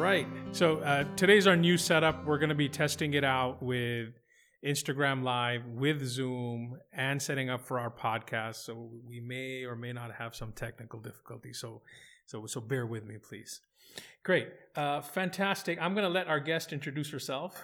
right. So uh, today's our new setup. We're going to be testing it out with Instagram Live, with Zoom, and setting up for our podcast. So we may or may not have some technical difficulties. So, so, so bear with me, please. Great, uh, fantastic. I'm going to let our guest introduce herself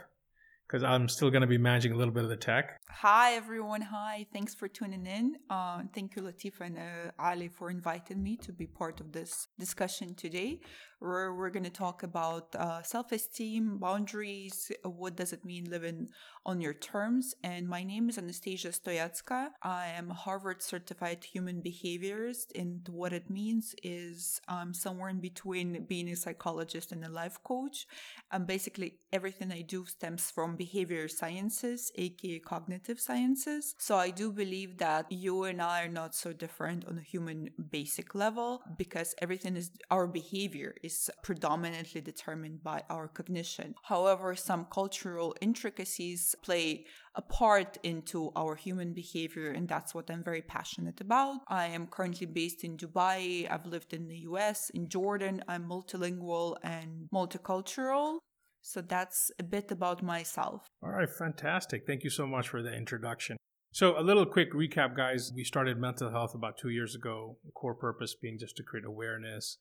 because I'm still going to be managing a little bit of the tech. Hi, everyone. Hi. Thanks for tuning in. Uh, thank you, Latif and uh, Ali, for inviting me to be part of this discussion today. Where we're going to talk about uh, self esteem, boundaries, what does it mean living on your terms. And my name is Anastasia Stoyatska. I am a Harvard certified human behaviorist. And what it means is I'm somewhere in between being a psychologist and a life coach. And basically, everything I do stems from behavior sciences, aka cognitive sciences. So I do believe that you and I are not so different on a human basic level because everything is our behavior is predominantly determined by our cognition. However, some cultural intricacies play a part into our human behavior, and that's what I'm very passionate about. I am currently based in Dubai. I've lived in the US, in Jordan. I'm multilingual and multicultural. So that's a bit about myself. All right, fantastic. Thank you so much for the introduction. So, a little quick recap, guys. We started mental health about two years ago, core purpose being just to create awareness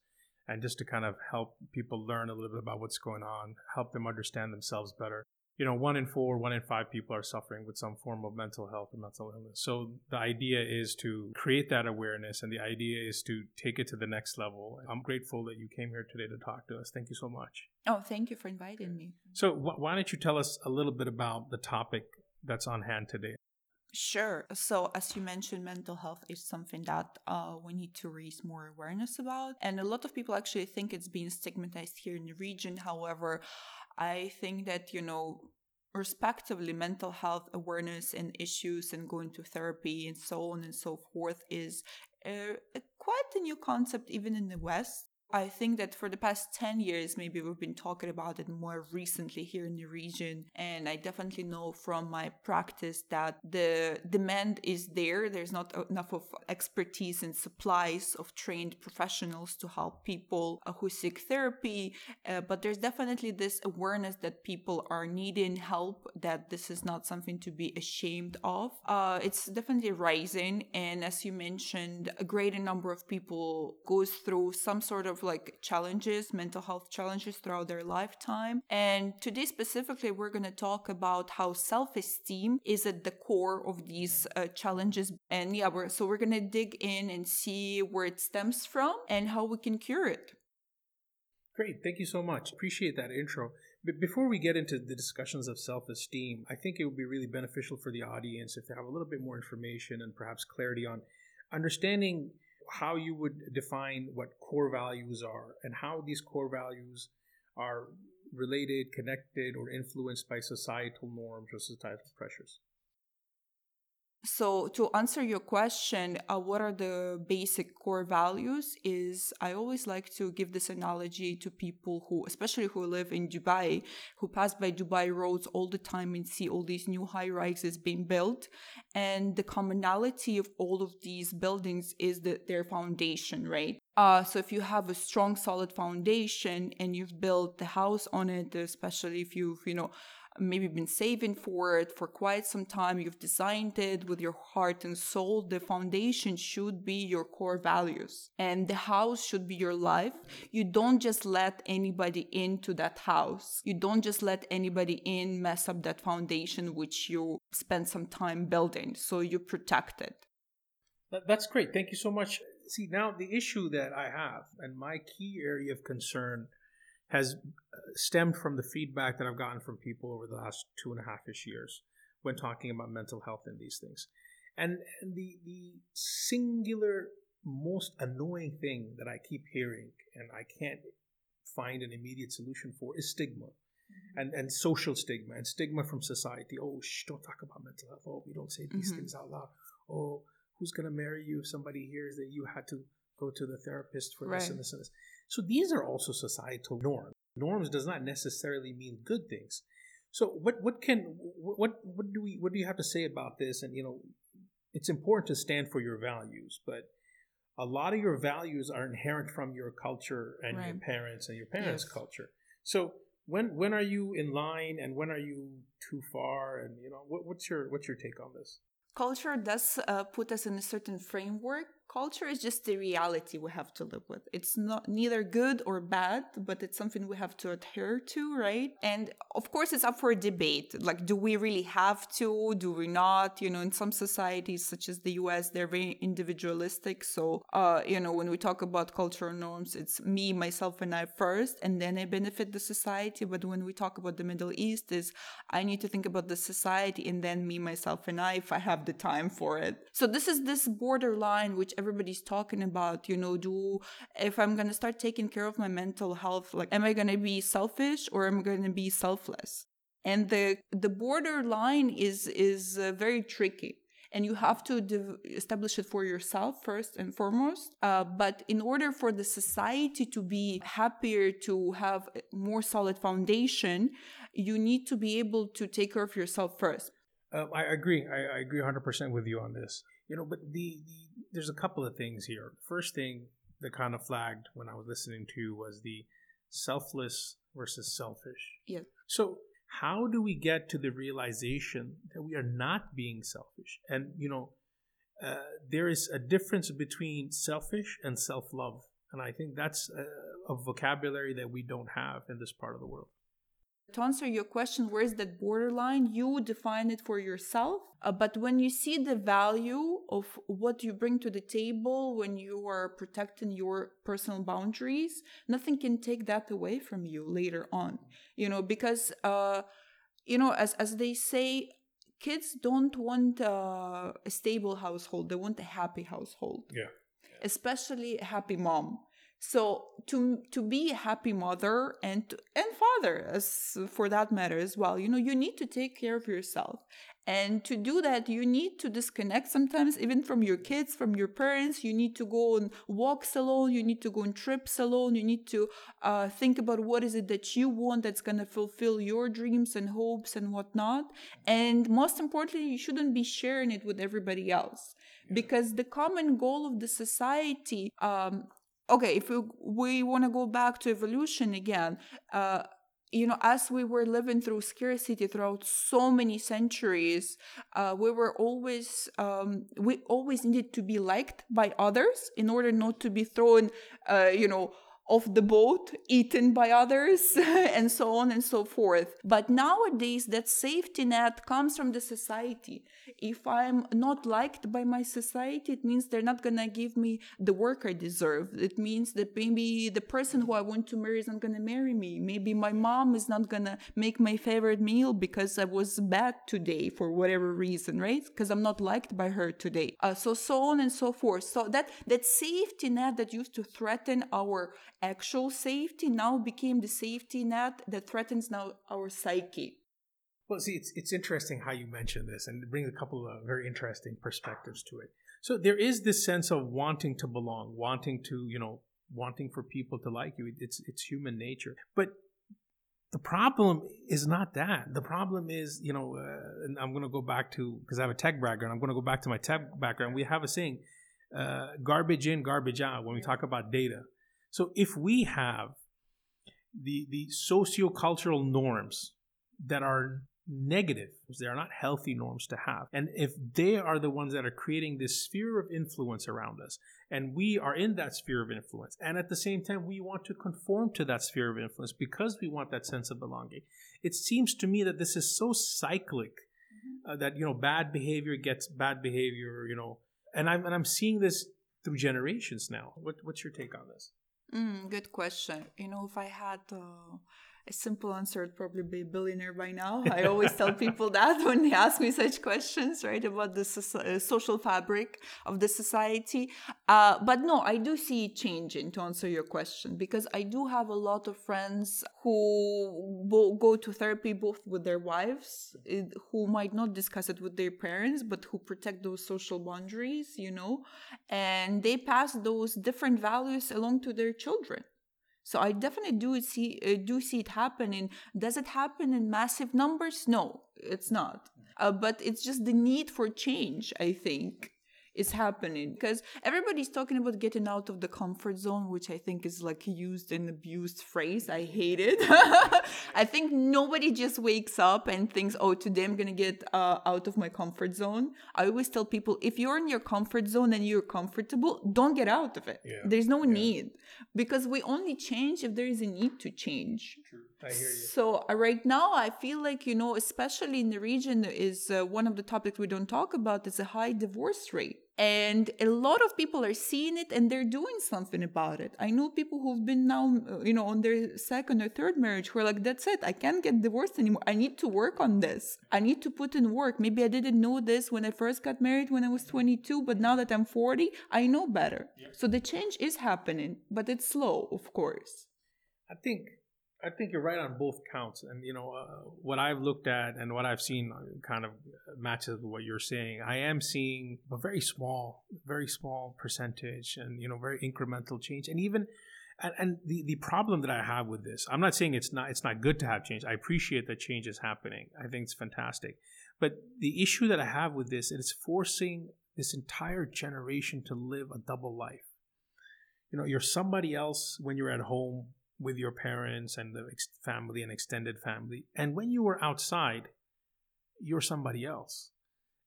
and just to kind of help people learn a little bit about what's going on, help them understand themselves better. You know, one in four, one in five people are suffering with some form of mental health or mental illness. So the idea is to create that awareness and the idea is to take it to the next level. I'm grateful that you came here today to talk to us. Thank you so much. Oh, thank you for inviting me. So, wh- why don't you tell us a little bit about the topic that's on hand today? Sure. So, as you mentioned, mental health is something that uh, we need to raise more awareness about. And a lot of people actually think it's being stigmatized here in the region. However, I think that, you know, respectively, mental health awareness and issues and going to therapy and so on and so forth is uh, quite a new concept, even in the West. I think that for the past 10 years, maybe we've been talking about it more recently here in the region. And I definitely know from my practice that the demand is there. There's not enough of expertise and supplies of trained professionals to help people uh, who seek therapy. Uh, but there's definitely this awareness that people are needing help, that this is not something to be ashamed of. Uh, it's definitely rising. And as you mentioned, a greater number of people goes through some sort of like challenges, mental health challenges throughout their lifetime. And today specifically, we're going to talk about how self-esteem is at the core of these uh, challenges. And yeah, we're, so we're going to dig in and see where it stems from and how we can cure it. Great. Thank you so much. Appreciate that intro. But before we get into the discussions of self esteem, I think it would be really beneficial for the audience if they have a little bit more information and perhaps clarity on understanding how you would define what core values are and how these core values are related, connected, or influenced by societal norms or societal pressures. So, to answer your question, uh, what are the basic core values? Is I always like to give this analogy to people who, especially who live in Dubai, who pass by Dubai roads all the time and see all these new high rises being built. And the commonality of all of these buildings is that their foundation, right? Uh, so if you have a strong, solid foundation and you've built the house on it, especially if you've, you know, maybe been saving for it for quite some time, you've designed it with your heart and soul, the foundation should be your core values. And the house should be your life. You don't just let anybody into that house. You don't just let anybody in mess up that foundation which you spend some time building. So you protect it. That's great. Thank you so much. See, now the issue that I have and my key area of concern has uh, stemmed from the feedback that I've gotten from people over the last two and a half ish years when talking about mental health and these things. And, and the, the singular most annoying thing that I keep hearing and I can't find an immediate solution for is stigma. Mm-hmm. And, and social stigma and stigma from society. Oh, shh, don't talk about mental health. Oh, we don't say these mm-hmm. things out loud. Oh, who's going to marry you if somebody hears that you had to go to the therapist for right. this and this and this. So these are also societal norms. Norms does not necessarily mean good things. So what what can what what do we what do you have to say about this? And you know, it's important to stand for your values, but a lot of your values are inherent from your culture and right. your parents and your parents' yes. culture. So when when are you in line and when are you too far and you know what, what's your what's your take on this culture does uh, put us in a certain framework culture is just the reality we have to live with. It's not neither good or bad, but it's something we have to adhere to, right? And of course, it's up for debate. Like, do we really have to? Do we not? You know, in some societies, such as the US, they're very individualistic. So, uh, you know, when we talk about cultural norms, it's me, myself, and I first, and then I benefit the society. But when we talk about the Middle East, is I need to think about the society and then me, myself, and I, if I have the time for it. So this is this borderline which everybody's talking about you know do if i'm going to start taking care of my mental health like am i going to be selfish or am i going to be selfless and the the borderline is is uh, very tricky and you have to establish it for yourself first and foremost. Uh, but in order for the society to be happier, to have more solid foundation, you need to be able to take care of yourself first. Uh, I agree. I, I, agree 100% with you on this. You know, but the, the there's a couple of things here. First thing that kind of flagged when I was listening to was the selfless versus selfish. Yeah. So how do we get to the realization that we are not being selfish? And you know, uh, there is a difference between selfish and self-love, and I think that's a, a vocabulary that we don't have in this part of the world. To answer your question, where is that borderline? You define it for yourself. Uh, but when you see the value of what you bring to the table, when you are protecting your personal boundaries, nothing can take that away from you later on. You know, because, uh, you know, as, as they say, kids don't want uh, a stable household, they want a happy household. Yeah. Especially a happy mom so to to be a happy mother and and father as for that matter as well you know you need to take care of yourself. And to do that you need to disconnect sometimes even from your kids from your parents. You need to go on walks alone. You need to go on trips alone. You need to uh, think about what is it that you want that's going to fulfill your dreams and hopes and whatnot. And most importantly you shouldn't be sharing it with everybody else. Because the common goal of the society um, okay if we, we want to go back to evolution again uh, you know as we were living through scarcity throughout so many centuries uh, we were always um, we always needed to be liked by others in order not to be thrown uh, you know off the boat, eaten by others, and so on and so forth. But nowadays, that safety net comes from the society. If I'm not liked by my society, it means they're not gonna give me the work I deserve. It means that maybe the person who I want to marry is not gonna marry me. Maybe my mom is not gonna make my favorite meal because I was bad today for whatever reason, right? Because I'm not liked by her today. Uh, so so on and so forth. So that that safety net that used to threaten our actual safety now became the safety net that threatens now our psyche. Well, see, it's it's interesting how you mention this, and it brings a couple of very interesting perspectives to it. So there is this sense of wanting to belong, wanting to, you know, wanting for people to like you. It's it's human nature, but the problem is not that. The problem is, you know, uh, and I'm going to go back to because I have a tech background. I'm going to go back to my tech background. We have a saying, uh, "Garbage in, garbage out." When we talk about data, so if we have the the sociocultural norms that are negative, they are not healthy norms to have, and if they are the ones that are creating this sphere of influence around us, and we are in that sphere of influence, and at the same time we want to conform to that sphere of influence because we want that sense of belonging, it seems to me that this is so cyclic mm-hmm. uh, that you know bad behavior gets bad behavior, you know, and I'm and I'm seeing this through generations now. What, what's your take on this? Mm, good question. You know, if I had uh, a simple answer would probably be a billionaire by now. I always tell people that when they ask me such questions, right, about the so- uh, social fabric of the society. Uh, but no, I do see it changing to answer your question because I do have a lot of friends who bo- go to therapy both with their wives, it, who might not discuss it with their parents, but who protect those social boundaries, you know, and they pass those different values along to their children so I definitely do see uh, do see it happening. Does it happen in massive numbers? No, it's not. Uh, but it's just the need for change. I think is happening. Because everybody's talking about getting out of the comfort zone which i think is like used and abused phrase. I hate it. I think nobody just wakes up and thinks oh today i'm gonna get uh, out of my comfort zone. I always tell people if you're in your comfort zone and you're comfortable don't get out of it. Yeah. there's no Yeah. need. Because we only change if there is a need to change. I hear you. so uh, right now, I feel like you know, especially in the region, is uh, one of the topics we don't talk about is a high divorce rate, and a lot of people are seeing it and they're doing something about it. I know people who've been now, you know, on their second or third marriage who are like, "That's it, I can't get divorced anymore. I need to work on this. I need to put in work. Maybe I didn't know this when I first got married when I was 22, but now that I'm 40, I know better. So the change is happening, but it's slow, of course. I think I think you're right on both counts, and you know uh, what I've looked at and what I've seen uh, kind of matches what you're saying. I am seeing a very small, very small percentage, and you know very incremental change, and even. And, and the, the problem that I have with this, I'm not saying it's not it's not good to have change. I appreciate that change is happening. I think it's fantastic, but the issue that I have with this is it's forcing this entire generation to live a double life. You know, you're somebody else when you're at home with your parents and the ex- family and extended family. And when you were outside, you're somebody else.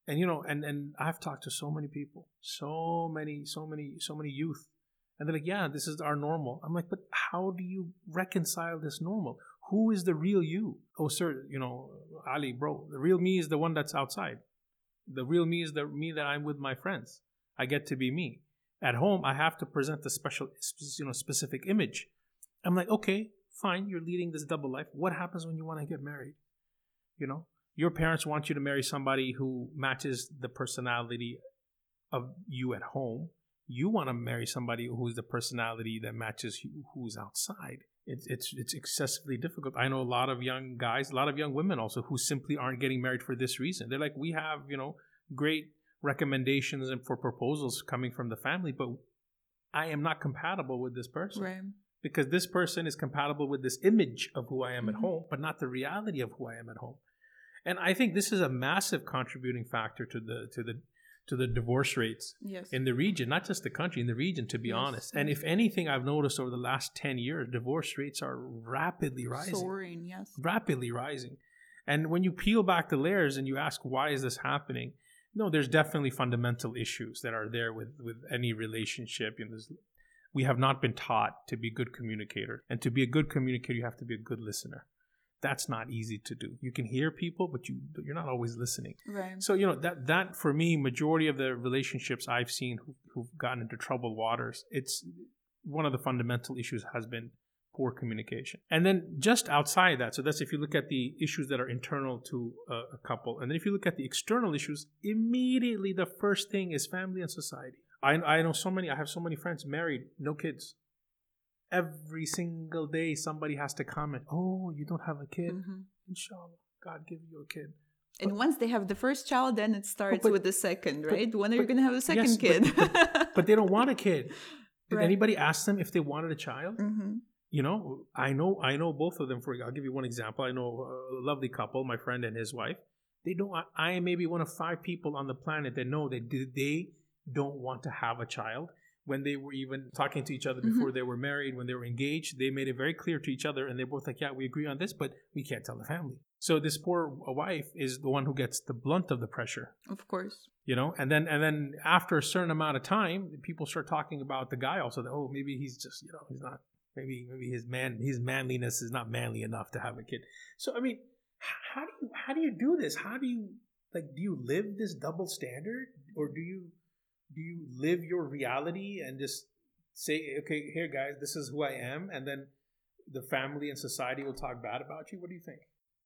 And you know, and and I've talked to so many people, so many, so many, so many youth, and they're like, "Yeah, this is our normal." I'm like, "But how do you reconcile this normal? Who is the real you?" Oh, sir, you know, Ali, bro, the real me is the one that's outside. The real me is the me that I'm with my friends. I get to be me. At home, I have to present the special, you know, specific image. I'm like, okay, fine, you're leading this double life. What happens when you want to get married? You know, your parents want you to marry somebody who matches the personality of you at home. You want to marry somebody who's the personality that matches who's outside. It's it's it's excessively difficult. I know a lot of young guys, a lot of young women also who simply aren't getting married for this reason. They're like, we have you know great recommendations and for proposals coming from the family, but I am not compatible with this person Right. Because this person is compatible with this image of who I am at Mhm. home, but not the reality of who I am at home. And I think this is a massive contributing factor to the to the to the divorce rates Yes. in the region, not just the country, in the region, to be Yes, honest. And if anything, I've noticed over the last ten years, divorce rates are rapidly rising Soaring, yes. rapidly rising. And when you peel back the layers and you ask why is this happening, no, there's definitely fundamental issues that are there with with any relationship. You know, there's- we have not been taught to be good communicators, and to be a good communicator, you have to be a good listener. That's not easy to do. You can hear people, but you you're not always listening. Right. So you know that that for me, majority of the relationships I've seen who, who've gotten into troubled waters, it's one of the fundamental issues has been poor communication. And then just outside that, so that's if you look at the issues that are internal to a, a couple, and then if you look at the external issues, immediately the first thing is family and society. I I know so many. I have so many friends married, no kids. Every single day, somebody has to comment, "Oh, you don't have a kid." Mhm. Inshallah, God give you a kid. And once they have the first child, then it starts but- with the second, but- right? when are you going to have a second yes, kid? but- but they don't want a kid. Did Right. anybody ask them if they wanted a child? hmm You know, I know, I know both of them. For I'll give you one example. I know a lovely couple, my friend and his wife. They don't. I, I am maybe one of five people on the planet that know that they don't want to have a child. When they were even talking to each other Mhm. before they were married, when they were engaged, they made it very clear to each other, and they're both like, "Yeah, we agree on this, but we can't tell the family." So this poor wife is the one who gets the blunt of the pressure Of course. you know and then and then after a certain amount of time people start talking about the guy also that oh maybe he's just you know he's not maybe maybe his man his manliness is not manly enough to have a kid so i mean how do you how do you do this how do you like do you live this double standard or do you do you live your reality and just say okay here guys this is who i am and then the family and society will talk bad about you what do you think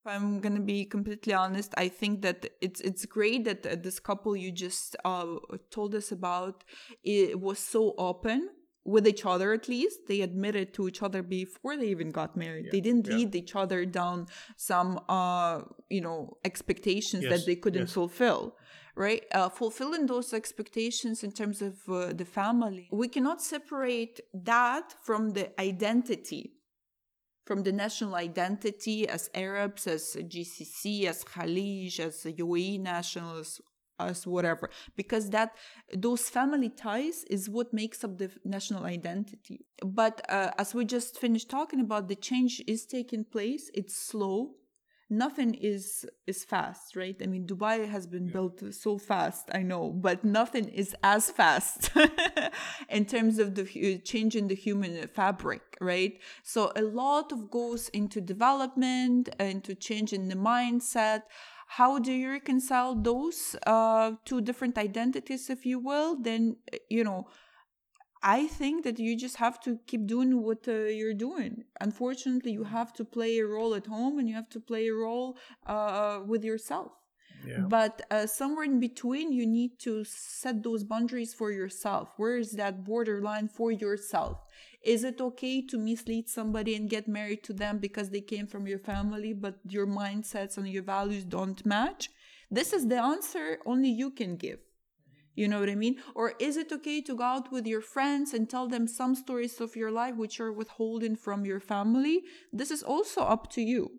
If I'm gonna be completely honest, I think that it's it's great that uh, this couple you just uh, told us about it was so open with each other. At least they admitted to each other before they even got married. Yeah, They didn't yeah. lead each other down some uh you know expectations that they couldn't yes. fulfill. Right, uh, fulfilling those expectations in terms of uh, the family, we cannot separate that from the identity from the national identity as Arabs, as GCC, as Khalij, as UAE nationals, as whatever. Because that those family ties is what makes up the national identity. But uh, as we just finished talking about the change is taking place. It's slow nothing is is fast right? I mean dubai has been yeah. built so fast i know but nothing is as fast in terms of the changing the human fabric right? So a lot of goes into development into changing the mindset. How do you reconcile those uh, two different identities if you will? Then you know I think that you just have to keep doing what uh, you're doing. Unfortunately, you have to play a role at home and you have to play a role uh, with yourself. Yeah. But uh, somewhere in between, you need to set those boundaries for yourself. Where is that borderline for yourself? Is it okay to mislead somebody and get married to them because they came from your family, but your mindsets and your values don't match? This is the answer only you can give. You know what I mean? Or is it okay to go out with your friends and tell them some stories of your life which are withholding from your family? This is also up to you.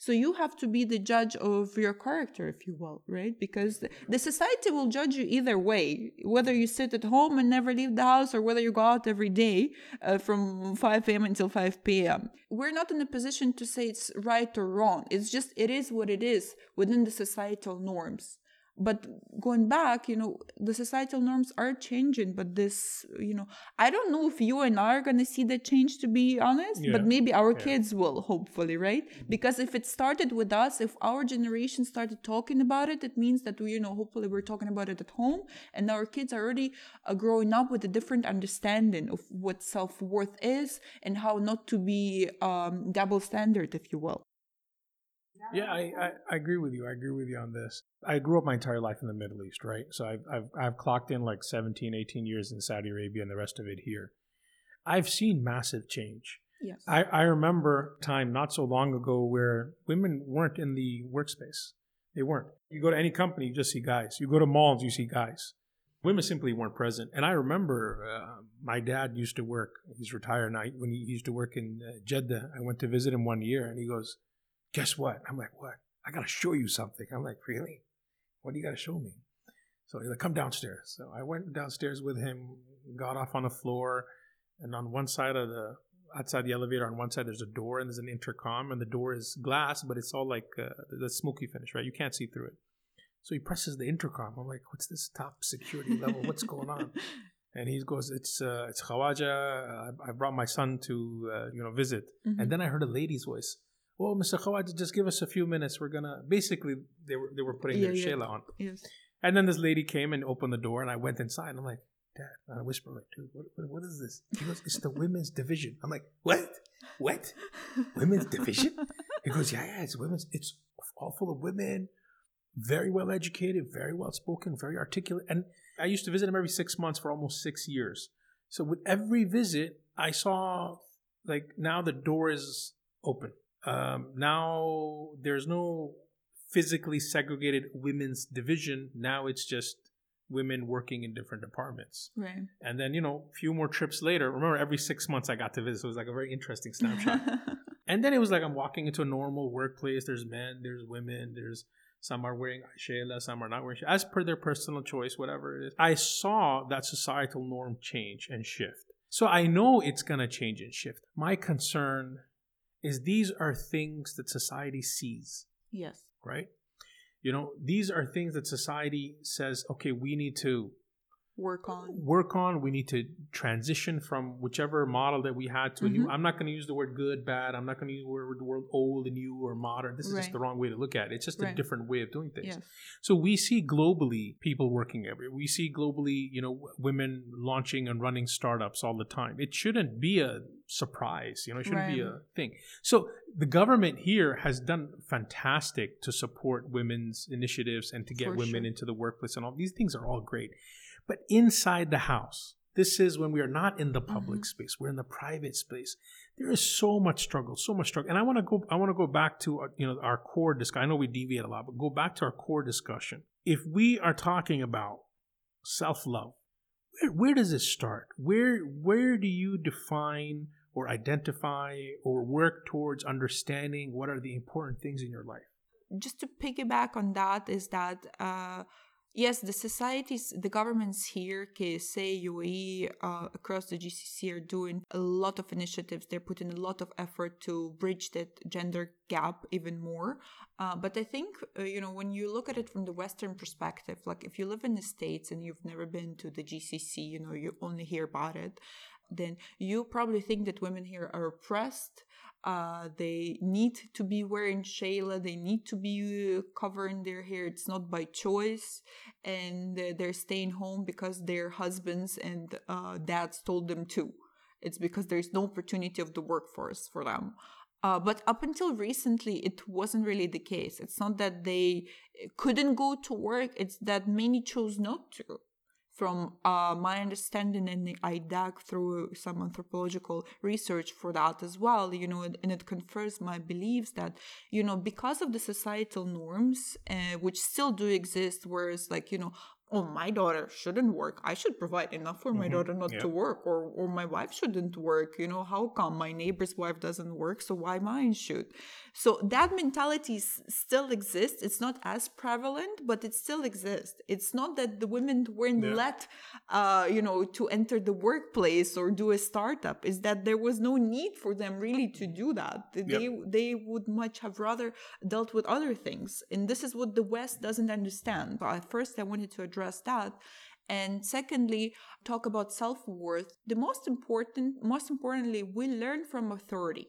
So you have to be the judge of your character, if you will, right? Because the society will judge you either way, whether you sit at home and never leave the house or whether you go out every day uh, from 5 a.m. until 5 p.m. We're not in a position to say it's right or wrong. It's just, it is what it is within the societal norms but going back you know the societal norms are changing but this you know i don't know if you and i are going to see the change to be honest yeah. but maybe our yeah. kids will hopefully right mm-hmm. because if it started with us if our generation started talking about it it means that we you know hopefully we're talking about it at home and our kids are already uh, growing up with a different understanding of what self-worth is and how not to be um, double standard if you will yeah, I, I, I, agree with you. I agree with you on this. I grew up my entire life in the Middle East, right? So I've, I've, I've clocked in like 17, 18 years in Saudi Arabia and the rest of it here. I've seen massive change. Yes. I, I remember time not so long ago where women weren't in the workspace. They weren't. You go to any company, you just see guys. You go to malls, you see guys. Women simply weren't present. And I remember uh, my dad used to work, he's retired now, when he used to work in uh, Jeddah. I went to visit him one year and he goes, guess what? I'm like, what? I got to show you something. I'm like, really? What do you got to show me? So he's like, come downstairs. So I went downstairs with him, got off on the floor, and on one side of the outside the elevator, on one side there's a door and there's an intercom, and the door is glass, but it's all like uh, the smoky finish, right? You can't see through it. So he presses the intercom. I'm like, what's this top security level? What's going on? And he goes, it's uh, it's Khawaja. I, brought my son to uh, you know visit. Mm-hmm. And then I heard a lady's voice well, Mr. Khawaja, just give us a few minutes. We're gonna basically they were they were putting yeah, their yeah. shayla on. Yes. And then this lady came and opened the door, and I went inside. And I'm like, Dad, I whisper like, dude, what, what, what is this? He goes, it's the women's division. I'm like, what? What? women's division? He goes, yeah, yeah, it's women's. It's all full of women, very well educated, very well spoken, very articulate. And I used to visit him every six months for almost six years. So with every visit, I saw like now the door is open um, now there's no physically segregated women's division. Now it's just women working in different departments. Right. And then, you know, a few more trips later, remember every six months I got to visit. So it was like a very interesting snapshot. and then it was like I'm walking into a normal workplace. There's men, there's women, there's some are wearing shayla, some are not wearing shayla, as per their personal choice, whatever it is. I saw that societal norm change and shift. So I know it's going to change and shift. My concern is these are things that society sees. Yes. Right? You know, these are things that society says, okay, we need to work on work on we need to transition from whichever model that we had to mm-hmm. a new mm-hmm. i'm not going to use the word good bad i'm not going to use the word, the word old and new or modern this is right. just the wrong way to look at it it's just right. a different way of doing things yes. so we see globally people working everywhere we see globally you know women launching and running startups all the time it shouldn't be a surprise you know it shouldn't right. be a thing so the government here has done fantastic to support women's initiatives and to get For women sure. into the workplace and all these things are all great but inside the house, this is when we are not in the public mm-hmm. space we're in the private space there is so much struggle so much struggle. And i want to go i want to go back to our, uh, you know our core discussion. I know we deviate a lot but go back to our core discussion. If we are talking about self-love where, where does it start? Where where do you define or identify or work towards understanding what are the important things in your life? Just to piggyback on that is that uh, Yes, the societies, the governments here, KSA, UAE, uh, across the GCC are doing a lot of initiatives. They're putting a lot of effort to bridge that gender gap even more. Uh, but I think, uh, you know, when you look at it from the Western perspective, like if you live in the States and you've never been to the GCC, you know, you only hear about it, then you probably think that women here are oppressed uh, they need to be wearing shayla they need to be uh, covering their hair. It's not by choice. And uh, they're staying home because their husbands and uh, dads told them to. It's because there's no opportunity of the workforce for them. Uh, but up until recently, it wasn't really the case. It's not that they couldn't go to work, it's that many chose not to from uh, my understanding and i dug through some anthropological research for that as well you know and it confirms my beliefs that you know because of the societal norms uh, which still do exist whereas like you know oh my daughter shouldn't work. I should provide enough for my mm-hmm. daughter not to work or or my wife shouldn't work. You know how come my neighbor's wife doesn't work? So why mine should? So that mentality still exists. It's not as prevalent but it still exists. It's not that the women weren't yeah. let uh you know to enter the workplace or do a startup. Is that there was no need for them really to do that. They yep. they would much have rather dealt with other things. And this is what the west doesn't understand. But at first i wanted to address address that. And secondly talk about self-worth. The most important most importantly we learn from authority.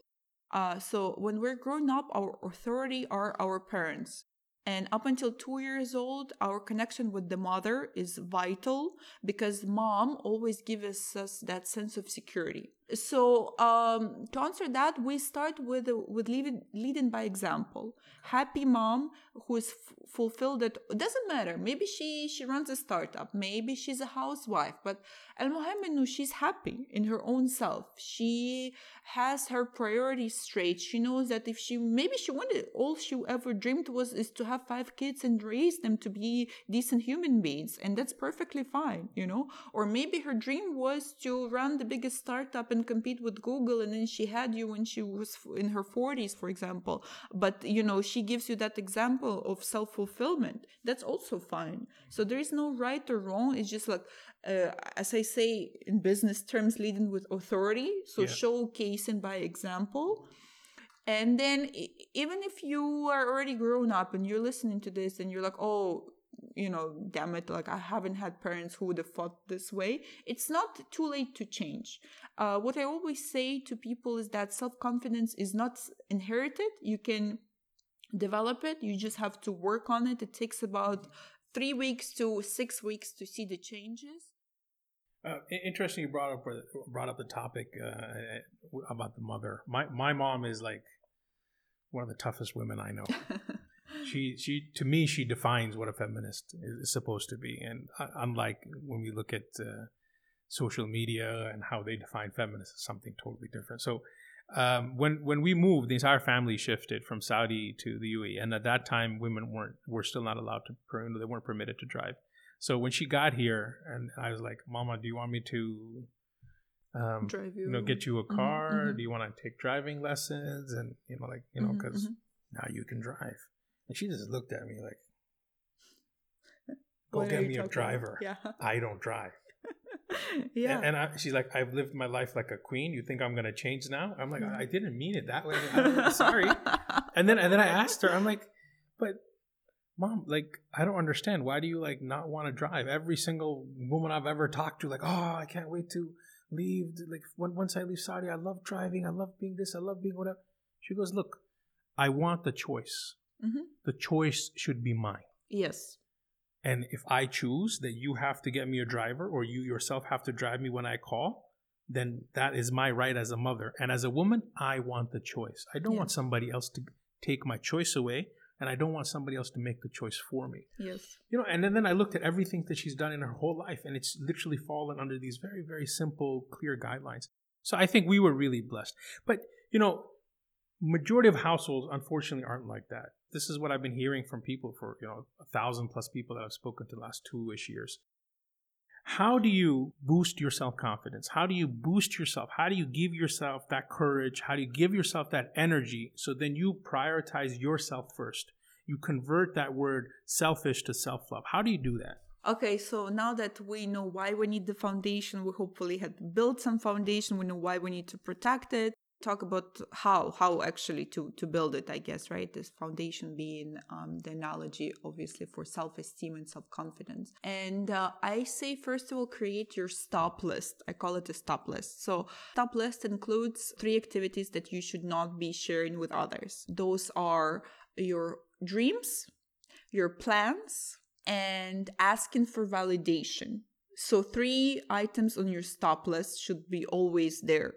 Uh, so when we're growing up our authority are our parents. And up until two years old, our connection with the mother is vital because mom always gives us that sense of security. So um, to answer that, we start with with leading, leading by example. Happy mom who is f- fulfilled. It doesn't matter. Maybe she she runs a startup. Maybe she's a housewife. But Alhamdulillah, she's happy in her own self. She has her priorities straight. She knows that if she maybe she wanted all she ever dreamed was is to have five kids and raise them to be decent human beings, and that's perfectly fine, you know. Or maybe her dream was to run the biggest startup and and compete with Google and then she had you when she was in her 40s for example. But you know she gives you that example of self-fulfillment. That's also fine. So there is no right or wrong. It's just like uh, as I say in business terms leading with authority. So yeah. showcasing by example. And then even if you are already grown up and you're listening to this and you're like oh you know, damn it, like I haven't had parents who would have thought this way. It's not too late to change. Uh, what I always say to people is that self confidence is not inherited. You can develop it, you just have to work on it. It takes about three weeks to six weeks to see the changes. Uh, interesting, you brought up brought up the topic uh, about the mother. My my mom is like one of the toughest women I know. she she to me she defines what a feminist is, supposed to be. And unlike when we look at uh, social media and how they define feminists is something totally different. So um, when when we moved the entire family shifted from saudi to the uae and at that time women weren't were still not allowed to they weren't permitted to drive. So when she got here and i was like mama do you want me to um, Drive you. you? know get you a mm-hmm, car? mm-hmm, mm-hmm. do you want to take driving lessons? And you know like you know because mm-hmm, mm-hmm. now you can drive and she just looked at me like, "Go get me a driver. Yeah. I don't drive." yeah. And, and I, she's like, "I've lived my life like a queen. You think I'm gonna change now?" I'm like, "I didn't mean it that way. I'm sorry." and then and then I asked her, I'm like, "But." Mom, like, I don't understand. Why do you like not want to drive? Every single woman I've ever talked to, like, oh, I can't wait to leave. Like, when, once I leave Saudi, I love driving. I love being this. I love being whatever. She goes, look, I want the choice. Mm-hmm. The choice should be mine. Yes. And if I choose that you have to get me a driver or you yourself have to drive me when I call, then that is my right as a mother. And as a woman, I want the choice. I don't yeah. want somebody else to take my choice away. And I don't want somebody else to make the choice for me. Yes. You know, and then, then I looked at everything that she's done in her whole life, and it's literally fallen under these very, very simple, clear guidelines. So I think we were really blessed. But, you know, majority of households unfortunately aren't like that this is what I've been hearing from people for you know a thousand plus people that I've spoken to the last two ish years. How do you boost your self confidence? How do you boost yourself? How do you give yourself that courage? How do you give yourself that energy so then you prioritize yourself first? you convert that word selfish to self love. How do you do that? Okay, so now that we know why we need the foundation, we hopefully have built some foundation. We know why we need to protect it. Talk about how how actually to to build it. I guess right. This foundation being um, the analogy, obviously, for self esteem and self confidence. And uh, I say first of all, create your stop list. I call it a stop list. So stop list includes three activities that you should not be sharing with others. Those are your dreams, your plans, and asking for validation. So, three items on your stop list should be always there.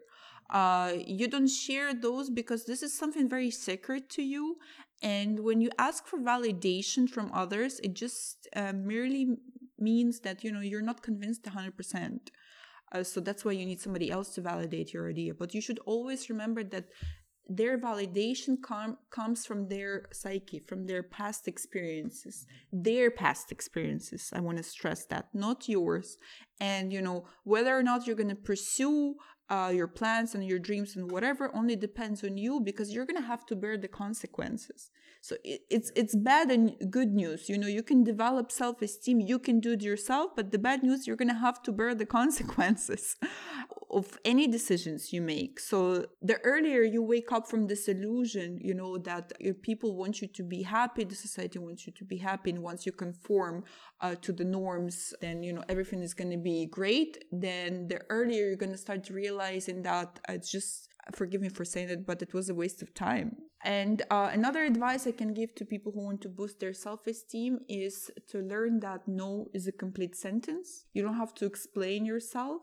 Uh, you don't share those because this is something very sacred to you. And when you ask for validation from others, it just uh, merely means that you know you're not convinced 100%. Uh, so that's why you need somebody else to validate your idea. But you should always remember that their validation com- comes from their psyche, from their past experiences, their past experiences. I want to stress that, not yours. And, you know, whether or not you're going to pursue uh, your plans and your dreams and whatever only depends on you because you're gonna have to bear the consequences. So it, it's it's bad and good news. You know, you can develop self-esteem, you can do it yourself, but the bad news you're gonna have to bear the consequences of any decisions you make. So the earlier you wake up from this illusion, you know that people want you to be happy, the society wants you to be happy, and once you conform uh, to the norms, then you know everything is gonna be great. Then the earlier you're gonna start realizing that it's just forgive me for saying it, but it was a waste of time. And uh, another advice I can give to people who want to boost their self esteem is to learn that no is a complete sentence. You don't have to explain yourself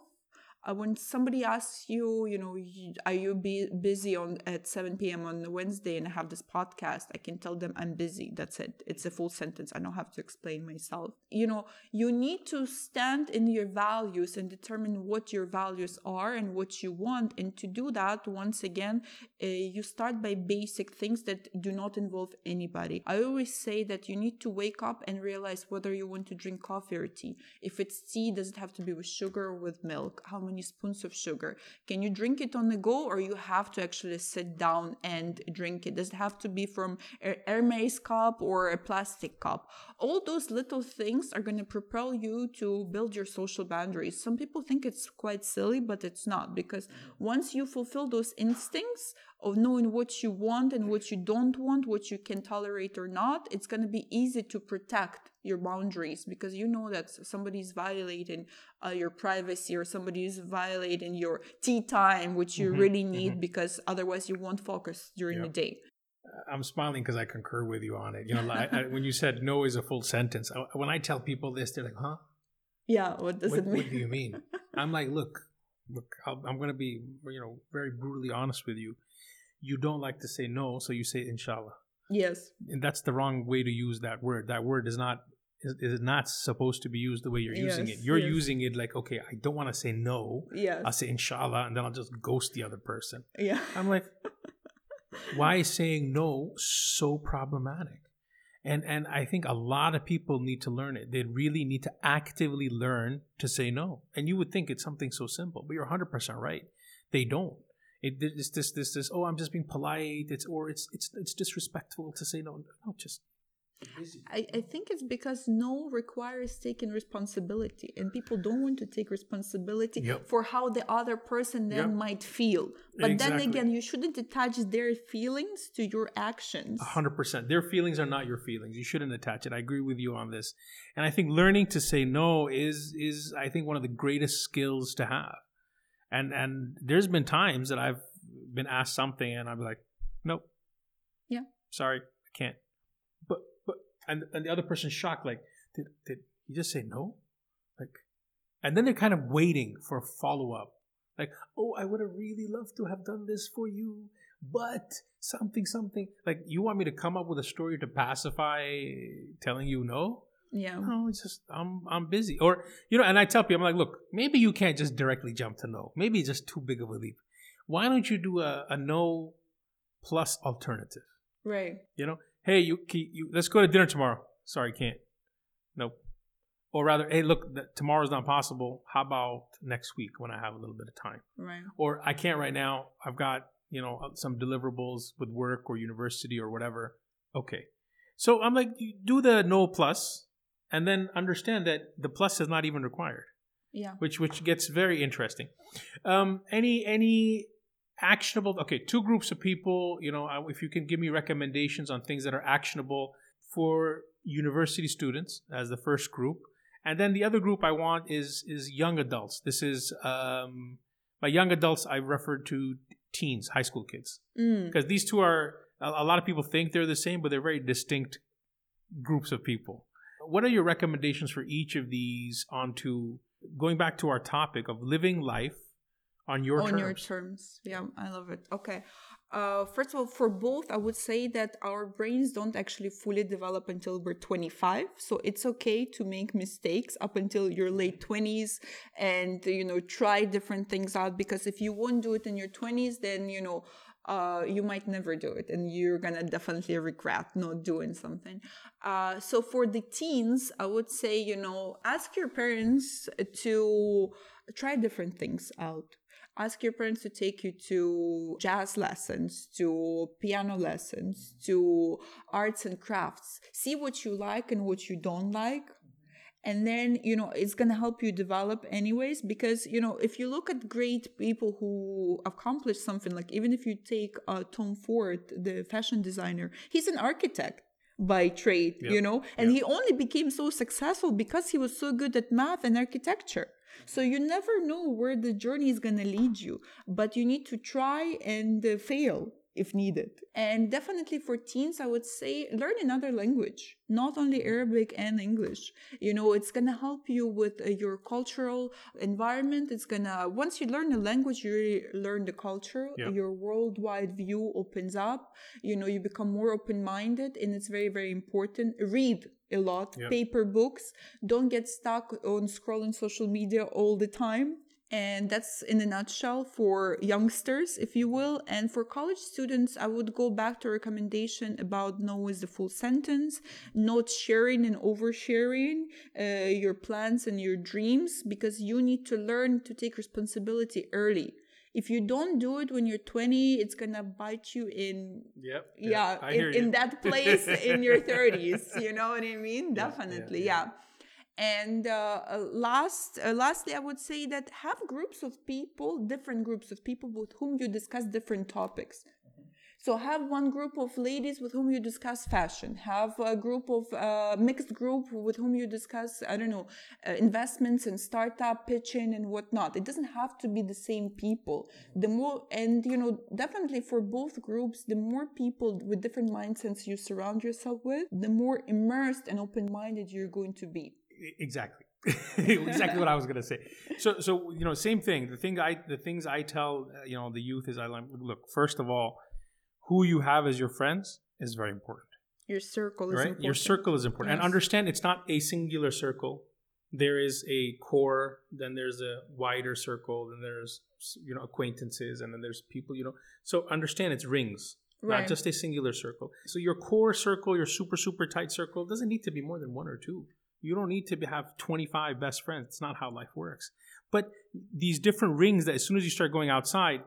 uh, when somebody asks you, you know, are you be busy on at 7 p.m. on Wednesday and I have this podcast, I can tell them I'm busy. That's it. It's a full sentence. I don't have to explain myself. You know, you need to stand in your values and determine what your values are and what you want. And to do that, once again, uh, you start by basic things that do not involve anybody. I always say that you need to wake up and realize whether you want to drink coffee or tea. If it's tea, does it have to be with sugar or with milk? How many spoons of sugar? Can you drink it on the go or you have to actually sit down and drink it? Does it have to be from a Hermes cup or a plastic cup? All those little things are going to propel you to build your social boundaries. Some people think it's quite silly, but it's not because once you fulfill those instincts, of knowing what you want and what you don't want, what you can tolerate or not, it's going to be easy to protect your boundaries because you know that somebody's violating uh, your privacy or somebody's violating your tea time, which you mm-hmm, really need mm-hmm. because otherwise you won't focus during yep. the day. I'm smiling because I concur with you on it. You know, I, I, when you said no is a full sentence, I, when I tell people this, they're like, "Huh? Yeah, what does what, it mean? What do you mean?" I'm like, "Look, look, i am going to be, you know, very brutally honest with you you don't like to say no, so you say inshallah. Yes. And that's the wrong way to use that word. That word is not is, is not supposed to be used the way you're using yes, it. You're yes. using it like, okay, I don't want to say no. Yes. I'll say inshallah and then I'll just ghost the other person. Yeah. I'm like, why is saying no so problematic? And and I think a lot of people need to learn it. They really need to actively learn to say no. And you would think it's something so simple, but you're 100% right. They don't. It, it's this this this oh I'm just being polite. It's or it's it's it's disrespectful to say no. No, just I, I think it's because no requires taking responsibility and people don't want to take responsibility yep. for how the other person then yep. might feel but exactly. then again you shouldn't attach their feelings to your actions 100% their feelings are not your feelings you shouldn't attach it i agree with you on this and i think learning to say no is is i think one of the greatest skills to have and and there's been times that I've been asked something and I'm like, nope, yeah, sorry, I can't. But but and and the other person's shocked, like, did did you just say no? Like, and then they're kind of waiting for a follow up, like, oh, I would have really loved to have done this for you, but something something. Like, you want me to come up with a story to pacify telling you no? Yeah. No, it's just I'm I'm busy. Or you know, and I tell people, I'm like, look, maybe you can't just directly jump to no. Maybe it's just too big of a leap. Why don't you do a, a no plus alternative? Right. You know, hey, you, you let's go to dinner tomorrow. Sorry, can't. Nope. Or rather, hey, look, tomorrow's not possible. How about next week when I have a little bit of time? Right. Or I can't right now. I've got you know uh, some deliverables with work or university or whatever. Okay. So I'm like, do the no plus, and then understand that the plus is not even required, Yeah. which which gets very interesting. Um, any any actionable? Okay, two groups of people. You know, uh, if you can give me recommendations on things that are actionable for university students as the first group, and then the other group I want is is young adults. This is um, by young adults I refer to teens, high school kids Mm. because these two are a, a lot of people think they're the same but they're very distinct groups of people what are your recommendations for each of these onto going back to our topic of living life on your on terms your terms. Yeah, I love it. Okay. Uh, first of all, for both, I would say that our brains don't actually fully develop until we're 25. So it's okay to make mistakes up until your late 20s and, you know, try different things out because if you won't do it in your 20s, then, you know, uh, you might never do it and you're gonna definitely regret not doing something. Uh, so for the teens, I would say, you know, ask your parents to try different things out ask your parents to take you to jazz lessons, to piano lessons, to arts and crafts. See what you like and what you don't like. And then, you know, it's going to help you develop anyways. Because, you know, if you look at great people who accomplish something, like even if you take uh, Tom Ford, the fashion designer, he's an architect by trade, Yep. you know, and he only became so successful because he was so good at math and architecture. So you never know where the journey is going to lead you, but you need to try and uh, fail if needed. And definitely for teens, I would say learn another language, not only Arabic and English. You know, it's going to help you with uh, your cultural environment. It's going to, once you learn a language, you really learn the culture, Yeah. your worldwide view opens up. You know, you become more open minded, and it's very, very important. Read a lot, Yeah. paper books. Don't get stuck on scrolling social media all the time. And that's in a nutshell for youngsters, if you will. And for college students, I would go back to recommendation about no is the full sentence, not sharing and oversharing uh, your plans and your dreams, because you need to learn to take responsibility early. If you don't do it when you're 20, it's gonna bite you in yep yeah, in, in that place in your 30s you know what i mean Yeah, yeah, definitely yeah. yeah, and uh, uh, last uh, lastly i would say that have groups of people different groups of people with whom you discuss different topics so have one group of ladies with whom you discuss fashion. Have a group of uh, mixed group with whom you discuss I don't know uh, investments and startup pitching and whatnot. It doesn't have to be the same people. The more and you know definitely for both groups, the more people with different mindsets you surround yourself with, the more immersed and open minded you're going to be. Exactly. Exactly what i was going to say. So so you know same thing. The thing i the things i tell uh, you know the youth is i look first of all who you have as your friends is very important. Your circle is right? Important. your circle is important. And understand it's not a singular circle. There is a core then there's a wider circle then there's you know acquaintances and then there's people you know. So understand it's rings Right. not just a singular circle. So your core circle your super super tight circle doesn't need to be more than one or two you don't need to have 25 best friends it's not how life works but these different rings that as soon as you start going outside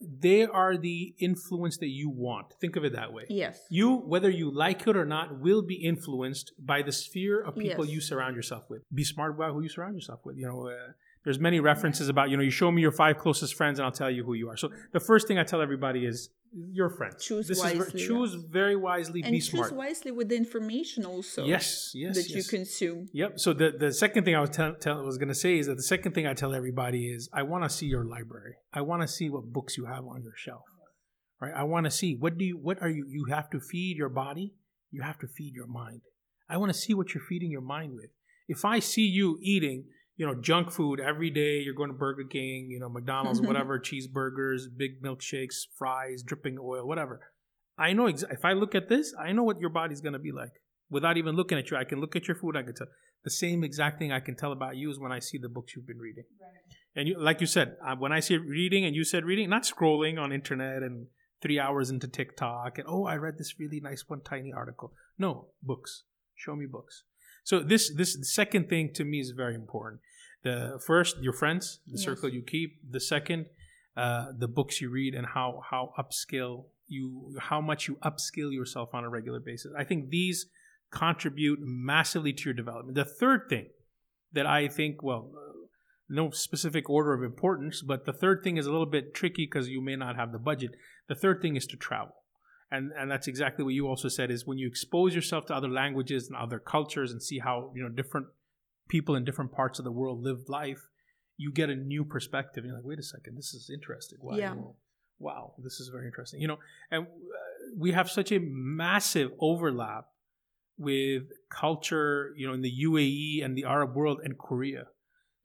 they are the influence that you want think of it that way Yes. you, whether you like it or not, will be influenced by the sphere of people Yes. you surround yourself with. Be smart about who you surround yourself with. You know, uh, there's many references about you know you show me your five closest friends and I'll tell you who you are. So the first thing I tell everybody is your friends. Choose This is wisely, choose very wisely. And be choose smart. wisely with the information also Yes, yes, that you consume. Yep. So the, the second thing I was tell, tell, was going to say is that the second thing I tell everybody is I want to see your library. I want to see what books you have on your shelf. Right. I want to see what do you what are you you have to feed your body. You have to feed your mind. I want to see what you're feeding your mind with. If I see you eating, you know, junk food every day, you're going to Burger King, you know, McDonald's, whatever, cheeseburgers, big milkshakes, fries, dripping oil, whatever. I know exa- if I look at this, I know what your body's going to be like without even looking at you. I can look at your food. I can tell the same exact thing I can tell about you is when I see the books you've been reading. And you, like you said, uh, when I see reading and you said reading, not scrolling on internet and three hours into TikTok and oh, I read this really nice one tiny article. No, books. Show me books. So this this second thing to me is very important. The first, your friends, the Yes. circle you keep. The second, uh, the books you read and how how upskill you how much you upskill yourself on a regular basis. I think these contribute massively to your development. The third thing that I think, well, uh, no specific order of importance, but the third thing is a little bit tricky because you may not have the budget. The third thing is to travel. And, and that's exactly what you also said is when you expose yourself to other languages and other cultures and see how you know different people in different parts of the world live life, you get a new perspective. You're like, wait a second, this is interesting. Wow, Yeah. wow, this is very interesting. You know, and uh, we have such a massive overlap with culture, you know, in the UAE and the Arab world and Korea.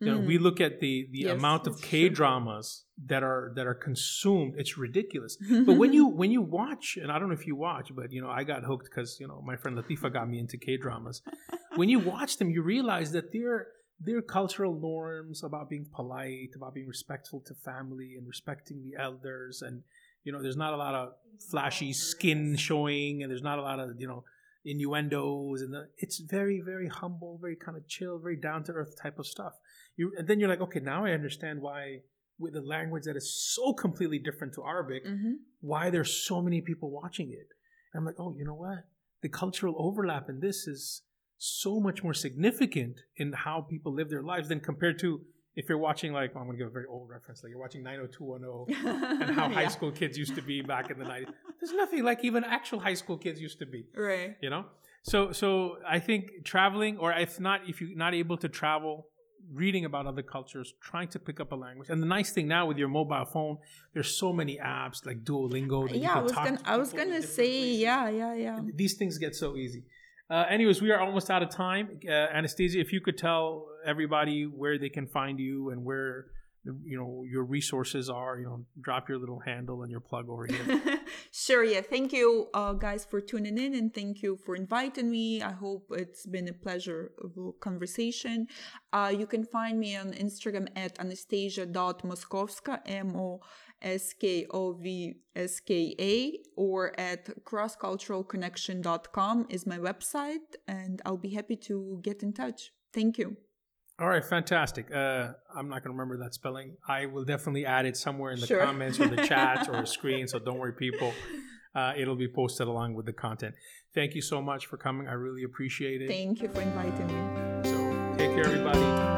You know, Mm. we look at the the Yes, amount of K dramas that are that are consumed. It's ridiculous. But when you when you watch, and I don't know if you watch, but you know, I got hooked because you know my friend Latifa got me into K dramas. when you watch them, you realize that their their cultural norms about being polite, about being respectful to family, and respecting the elders, and you know, there's not a lot of flashy skin showing, and there's not a lot of you know innuendos, and the, it's very very humble, very kind of chill, very down to earth type of stuff. You and then you're like, okay, now I understand why with a language that is so completely different to Arabic, Mhm. why there's so many people watching it. And I'm like, oh, you know what? The cultural overlap in this is so much more significant in how people live their lives than compared to if you're watching like I'm gonna give a very old reference, like you're watching 90210 and how high school kids used to be back in the 90s. There's nothing like even actual high school kids used to be Right. you know so so i think traveling or if not if you're not able to travel reading about other cultures trying to pick up a language and the nice thing now with your mobile phone there's so many apps like duolingo that you Yeah, I was gonna to I was gonna say places. yeah, yeah, yeah. these things get so easy uh, anyways we are almost out of time uh, anastasia if you could tell everybody where they can find you and where you know your resources are you know drop your little handle and your plug over here sure, yeah. Thank you, uh, guys, for tuning in and thank you for inviting me. I hope it's been a pleasurable conversation. Uh, you can find me on Instagram at anastasia.moskovska, M O S K O V S K A, or at crossculturalconnection.com is my website, and I'll be happy to get in touch. Thank you. All right, fantastic. Uh, I'm not going to remember that spelling. I will definitely add it somewhere in the Sure. comments or the chat or a screen, so don't worry, people. Uh, it'll be posted along with the content. Thank you so much for coming. I really appreciate it. Thank you for inviting me. so take care, everybody.